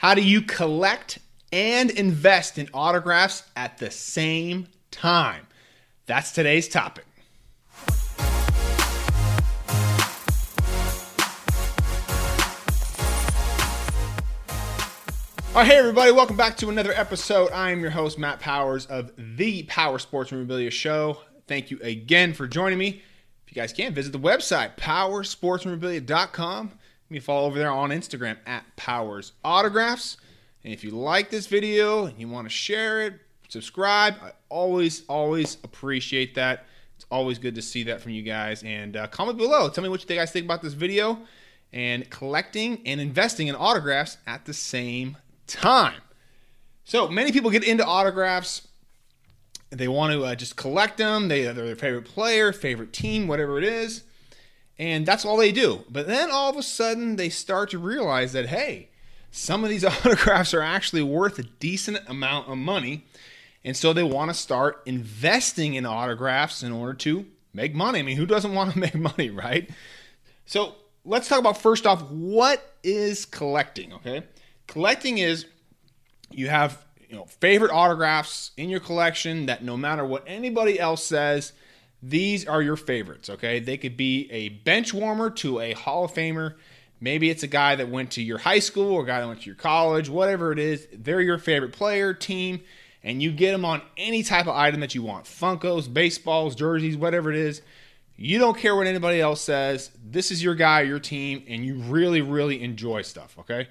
How do you collect and invest in autographs at the same time? That's today's topic. All right, hey everybody, welcome back to another episode. I am your host, Matt Powers of the Powers Sports Memorabilia Show. Thank you again for joining me. If you guys can, visit the website, powerssportsmemorabilia.com. Can follow over there on Instagram at Powers Autographs. And if you like this video and you want to share it, subscribe. I always, always appreciate that. It's always good to see that from you guys. And uh, comment below. Tell me what you guys think about this video and collecting and investing in autographs at the same time. So many people get into autographs. They want to uh, just collect them. They, they're their favorite player, favorite team, whatever it is. And that's all they do. But then all of a sudden they start to realize that, hey, some of these autographs are actually worth a decent amount of money. And so they want to start investing in autographs in order to make money. I mean, who doesn't want to make money, right? So let's talk about first off what is collecting, okay? Collecting is you have you know favorite autographs in your collection that no matter what anybody else says, these are your favorites. Okay, they could be a bench warmer to a Hall of Famer. Maybe it's a guy that went to your high school or a guy that went to your college, whatever it is. They're your favorite player, team, and you get them on any type of item that you want Funkos, baseballs, jerseys, whatever it is. You don't care what anybody else says. This is your guy, your team, and you really, really enjoy stuff, okay?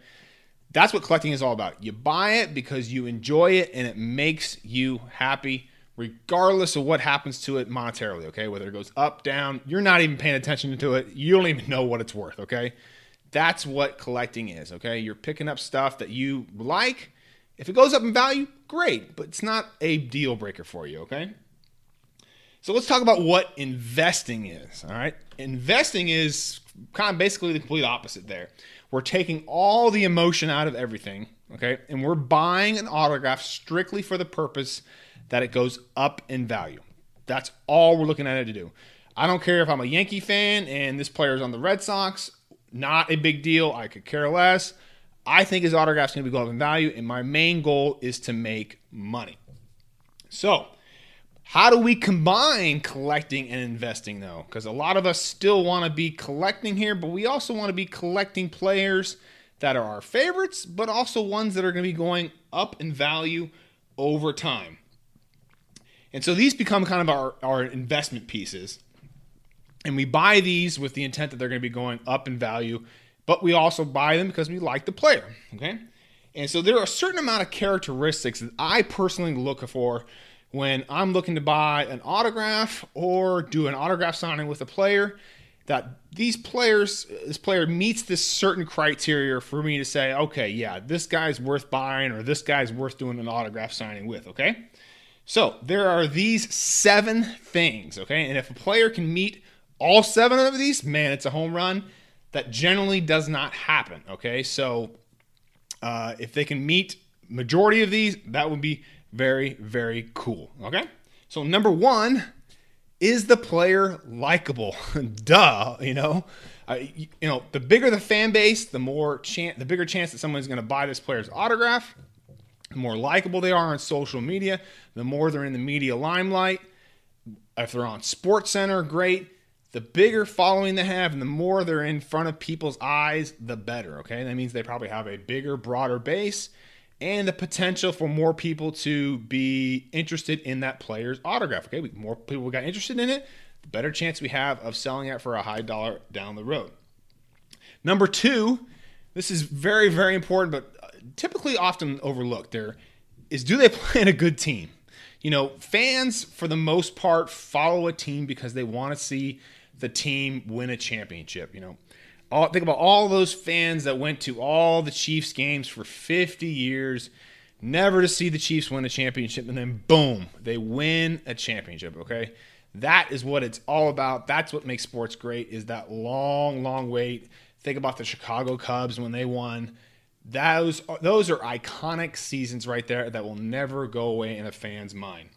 That's what collecting is all about. You buy it because you enjoy it and it makes you happy, regardless of what happens to it monetarily, okay? Whether it goes up, down, you're not even paying attention to it. You don't even know what it's worth, okay? That's what collecting is, okay? You're picking up stuff that you like. If it goes up in value, great, but it's not a deal breaker for you, okay? So let's talk about what investing is, all right? Investing is kind of basically the complete opposite there. We're taking all the emotion out of everything, okay? And we're buying an autograph strictly for the purpose that it goes up in value. That's all we're looking at it to do. I don't care if I'm a Yankee fan and this player is on the Red Sox, not a big deal. I could care less. I think his autograph's going to be going up in value, and my main goal is to make money. So, how do we combine collecting and investing though? Because a lot of us still want to be collecting here, but we also want to be collecting players that are our favorites, but also ones that are going to be going up in value over time. And so these become kind of our, our investment pieces. And we buy these with the intent that they're going to be going up in value, but we also buy them because we like the player. Okay. And so there are a certain amount of characteristics that I personally look for when I'm looking to buy an autograph or do an autograph signing with a player that these players this player meets this certain criteria for me to say okay yeah this guy's worth buying or this guy's worth doing an autograph signing with okay so there are these seven things okay and if a player can meet all seven of these man it's a home run that generally does not happen okay so uh, if they can meet majority of these that would be very, very cool. Okay? So, number one, is the player likable? Duh, you know. Uh, you, you, know, the bigger the fan base, the more chance, the bigger chance that someone's going to buy this player's autograph. The more likable they are on social media, the more they're in the media limelight. If they're on Sports Center, great. The bigger following they have, and the more they're in front of people's eyes, the better. Okay, that means they probably have a bigger, broader base and the potential for more people to be interested in that player's autograph. Okay, we, more people got interested in it, the better chance we have of selling it for a high dollar down the road. Number two, this is very, very important, but typically often overlooked. There is do they play in a good team? You know, fans for the most part follow a team because they want to see the team win a championship. You know, all, think about all those fans that went to all the Chiefs games for 50 years, never to see the Chiefs win a championship, and then boom, they win a championship. Okay, that is what it's all about. That's what makes sports great. Is that long, long wait. Think about the Chicago Cubs when they won. Those those are iconic seasons right there that will never go away in a fan's mind.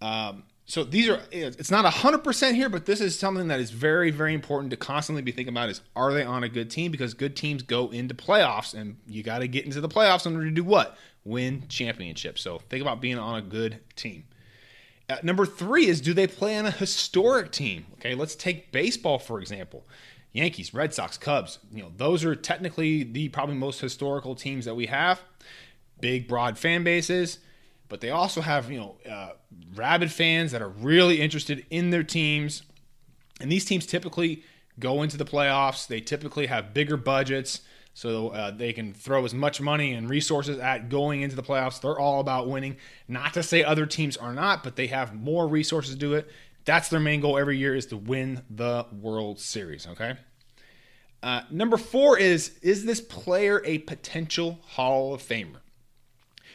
Um, so these are it's not 100% here but this is something that is very very important to constantly be thinking about is are they on a good team? Because good teams go into playoffs and you got to get into the playoffs in order to do what? Win championships. So think about being on a good team. Uh, number three is do they play on a historic team? Okay let's take baseball for example yankees red sox cubs you know those are technically the probably most historical teams that we have big broad fan bases but they also have you know uh, rabid fans that are really interested in their teams, and these teams typically go into the playoffs. They typically have bigger budgets, so uh, they can throw as much money and resources at going into the playoffs. They're all about winning. Not to say other teams are not, but they have more resources to do it. That's their main goal every year is to win the World Series. Okay. Uh, number four is is this player a potential Hall of Famer?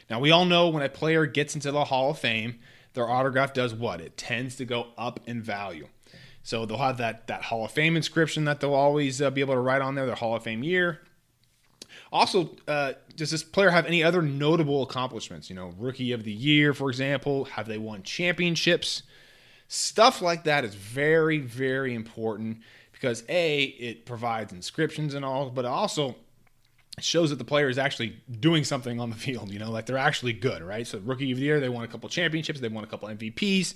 Now, we all know when a player gets into the Hall of Fame, their autograph does what? It tends to go up in value. So they'll have that, that Hall of Fame inscription that they'll always uh, be able to write on there, their Hall of Fame year. Also, uh, does this player have any other notable accomplishments? You know, Rookie of the Year, for example. Have they won championships? Stuff like that is very, very important because A, it provides inscriptions and all, but also it shows that the player is actually doing something on the field, you know, like they're actually good, right? So rookie of the year, they won a couple championships, they won a couple MVPs,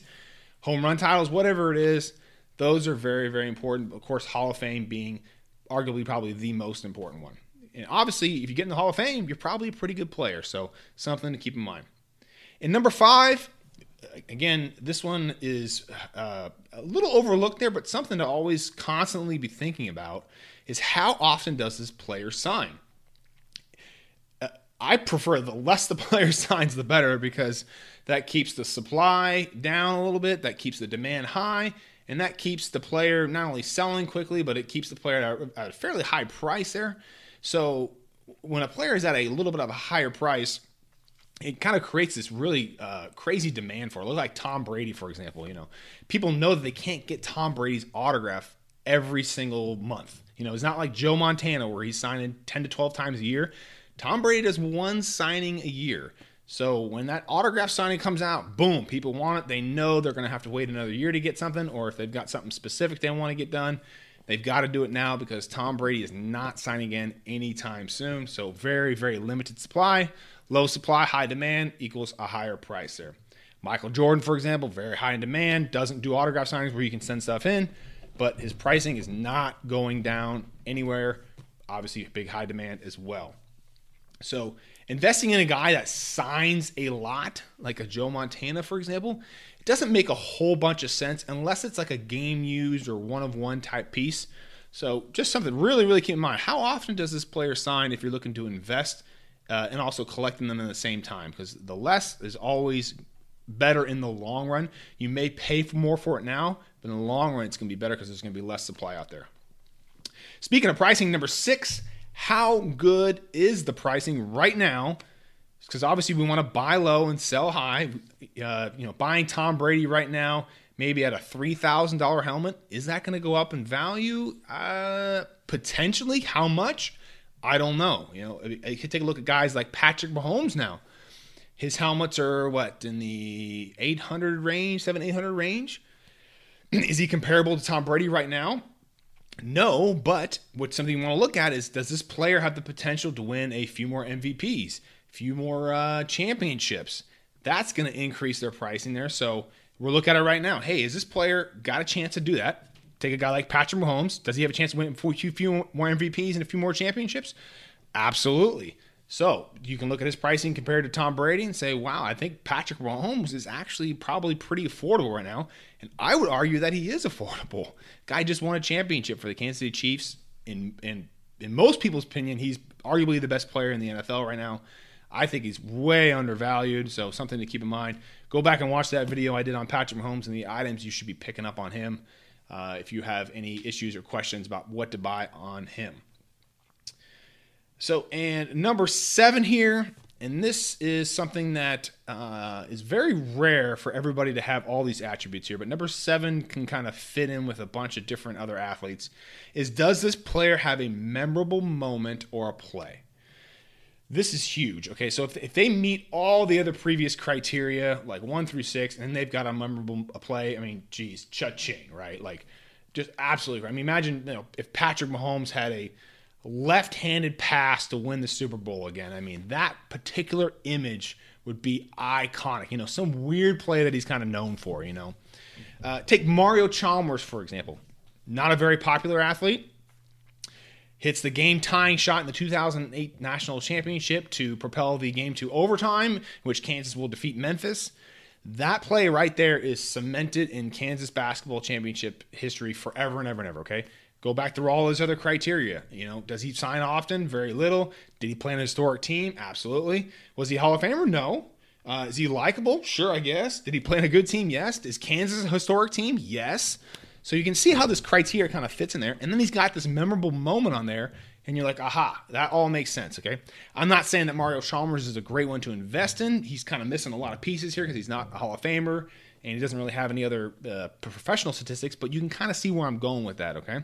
home run titles, whatever it is. Those are very, very important. Of course, Hall of Fame being arguably probably the most important one. And obviously, if you get in the Hall of Fame, you're probably a pretty good player. So something to keep in mind. And number five, again, this one is uh, a little overlooked there, but something to always constantly be thinking about is how often does this player sign? I prefer the less the player signs, the better because that keeps the supply down a little bit, that keeps the demand high, and that keeps the player not only selling quickly, but it keeps the player at a, at a fairly high price there. So when a player is at a little bit of a higher price, it kind of creates this really uh, crazy demand for it. Look like Tom Brady, for example. You know, people know that they can't get Tom Brady's autograph every single month. You know, it's not like Joe Montana where he's signing 10 to 12 times a year. Tom Brady does one signing a year. So when that autograph signing comes out, boom, people want it. They know they're going to have to wait another year to get something, or if they've got something specific they want to get done, they've got to do it now because Tom Brady is not signing again anytime soon. So very, very limited supply. Low supply, high demand equals a higher price there. Michael Jordan, for example, very high in demand, doesn't do autograph signings where you can send stuff in, but his pricing is not going down anywhere. Obviously, big high demand as well. So investing in a guy that signs a lot, like a Joe Montana, for example, it doesn't make a whole bunch of sense unless it's like a game used or one of one type piece. So just something really, really keep in mind. How often does this player sign if you're looking to invest uh, and also collecting them in the same time? Because the less is always better in the long run. You may pay for more for it now, but in the long run, it's going to be better because there's going to be less supply out there. Speaking of pricing, number six how good is the pricing right now? Because obviously we want to buy low and sell high. Uh, you know, buying Tom Brady right now, maybe at a three thousand dollar helmet, is that going to go up in value? Uh, potentially. How much? I don't know. You know, you could take a look at guys like Patrick Mahomes now. His helmets are what in the 800 range, 7 800 range. is he comparable to Tom Brady right now? No, but what something you want to look at is does this player have the potential to win a few more MVPs, a few more uh, championships? That's going to increase their pricing there. So we're looking at it right now. Hey, is this player got a chance to do that? Take a guy like Patrick Mahomes. Does he have a chance to win a few more MVPs and a few more championships? Absolutely. So you can look at his pricing compared to Tom Brady and say, wow, I think Patrick Mahomes is actually probably pretty affordable right now. And I would argue that he is affordable. Guy just won a championship for the Kansas City Chiefs. In, in, in most people's opinion, he's arguably the best player in the NFL right now. I think he's way undervalued, so something to keep in mind. Go back and watch that video I did on Patrick Mahomes and the items you should be picking up on him uh, if you have any issues or questions about what to buy on him. So, and number seven here, and this is something that uh, is very rare for everybody to have all these attributes here, but number seven can kind of fit in with a bunch of different other athletes. Is does this player have a memorable moment or a play? This is huge. Okay, so if, if they meet all the other previous criteria, like one through six, and they've got a memorable play, I mean, geez, cha-ching, right? Like, just absolutely. I mean, imagine you know if Patrick Mahomes had a left-handed pass to win the Super Bowl again. I mean, that particular image would be iconic. You know, some weird play that he's kind of known for. You know, uh, take Mario Chalmers for example. Not a very popular athlete. Hits the game tying shot in the 2008 National Championship to propel the game to overtime, which Kansas will defeat Memphis. That play right there is cemented in Kansas basketball championship history forever and ever and ever. Okay. Go back through all his other criteria. You know, does he sign often? Very little. Did he play on a historic team? Absolutely. Was he Hall of Famer? No. Uh, is he likable? Sure, I guess. Did he play on a good team? Yes. Is Kansas a historic team? Yes. So you can see how this criteria kind of fits in there. And then he's got this memorable moment on there, and you're like, aha, that all makes sense. Okay. I'm not saying that Mario Chalmers is a great one to invest in. He's kind of missing a lot of pieces here because he's not a Hall of Famer and he doesn't really have any other uh, professional statistics, but you can kind of see where I'm going with that, okay?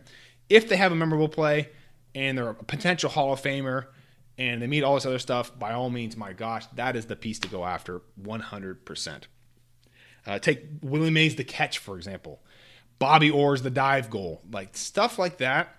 If they have a memorable play and they're a potential Hall of Famer and they meet all this other stuff, by all means, my gosh, that is the piece to go after 100%. Uh, take Willie Mays the catch, for example. Bobby Orr's the dive goal. Like stuff like that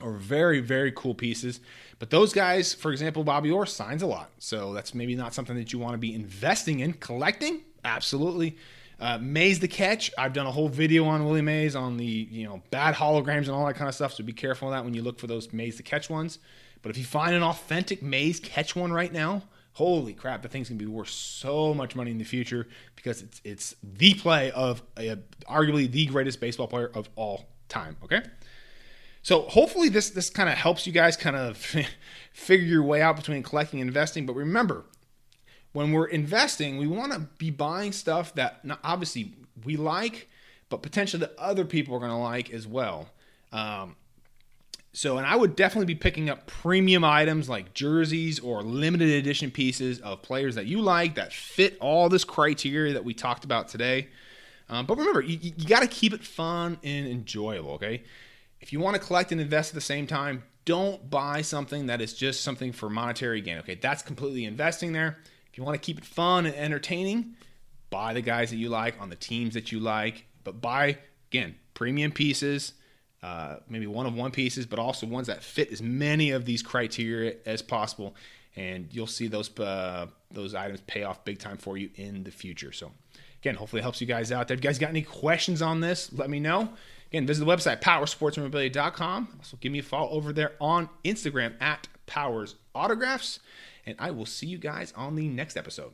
are very, very cool pieces. But those guys, for example, Bobby Orr signs a lot. So that's maybe not something that you want to be investing in. Collecting, absolutely. Uh, Mays the catch. I've done a whole video on Willie Mays on the you know bad holograms and all that kind of stuff. So be careful of that when you look for those Mays the catch ones. But if you find an authentic Mays catch one right now, holy crap, the thing's gonna be worth so much money in the future because it's it's the play of a, arguably the greatest baseball player of all time. Okay. So hopefully this this kind of helps you guys kind of figure your way out between collecting and investing. But remember, when we're investing, we want to be buying stuff that obviously we like, but potentially that other people are going to like as well. Um, so, and I would definitely be picking up premium items like jerseys or limited edition pieces of players that you like that fit all this criteria that we talked about today. Um, but remember, you, you got to keep it fun and enjoyable, okay? If you want to collect and invest at the same time, don't buy something that is just something for monetary gain, okay? That's completely investing there If you want to keep it fun and entertaining, buy the guys that you like on the teams that you like, but buy, again, premium pieces, uh, maybe one of one pieces, but also ones that fit as many of these criteria as possible. And you'll see those uh, those items pay off big time for you in the future. So, again, hopefully it helps you guys out. If you guys got any questions on this, let me know. Again, visit the website, powerssportsmemorabilia.com. Also, give me a follow over there on Instagram at Powers Autographs and I will see you guys on the next episode.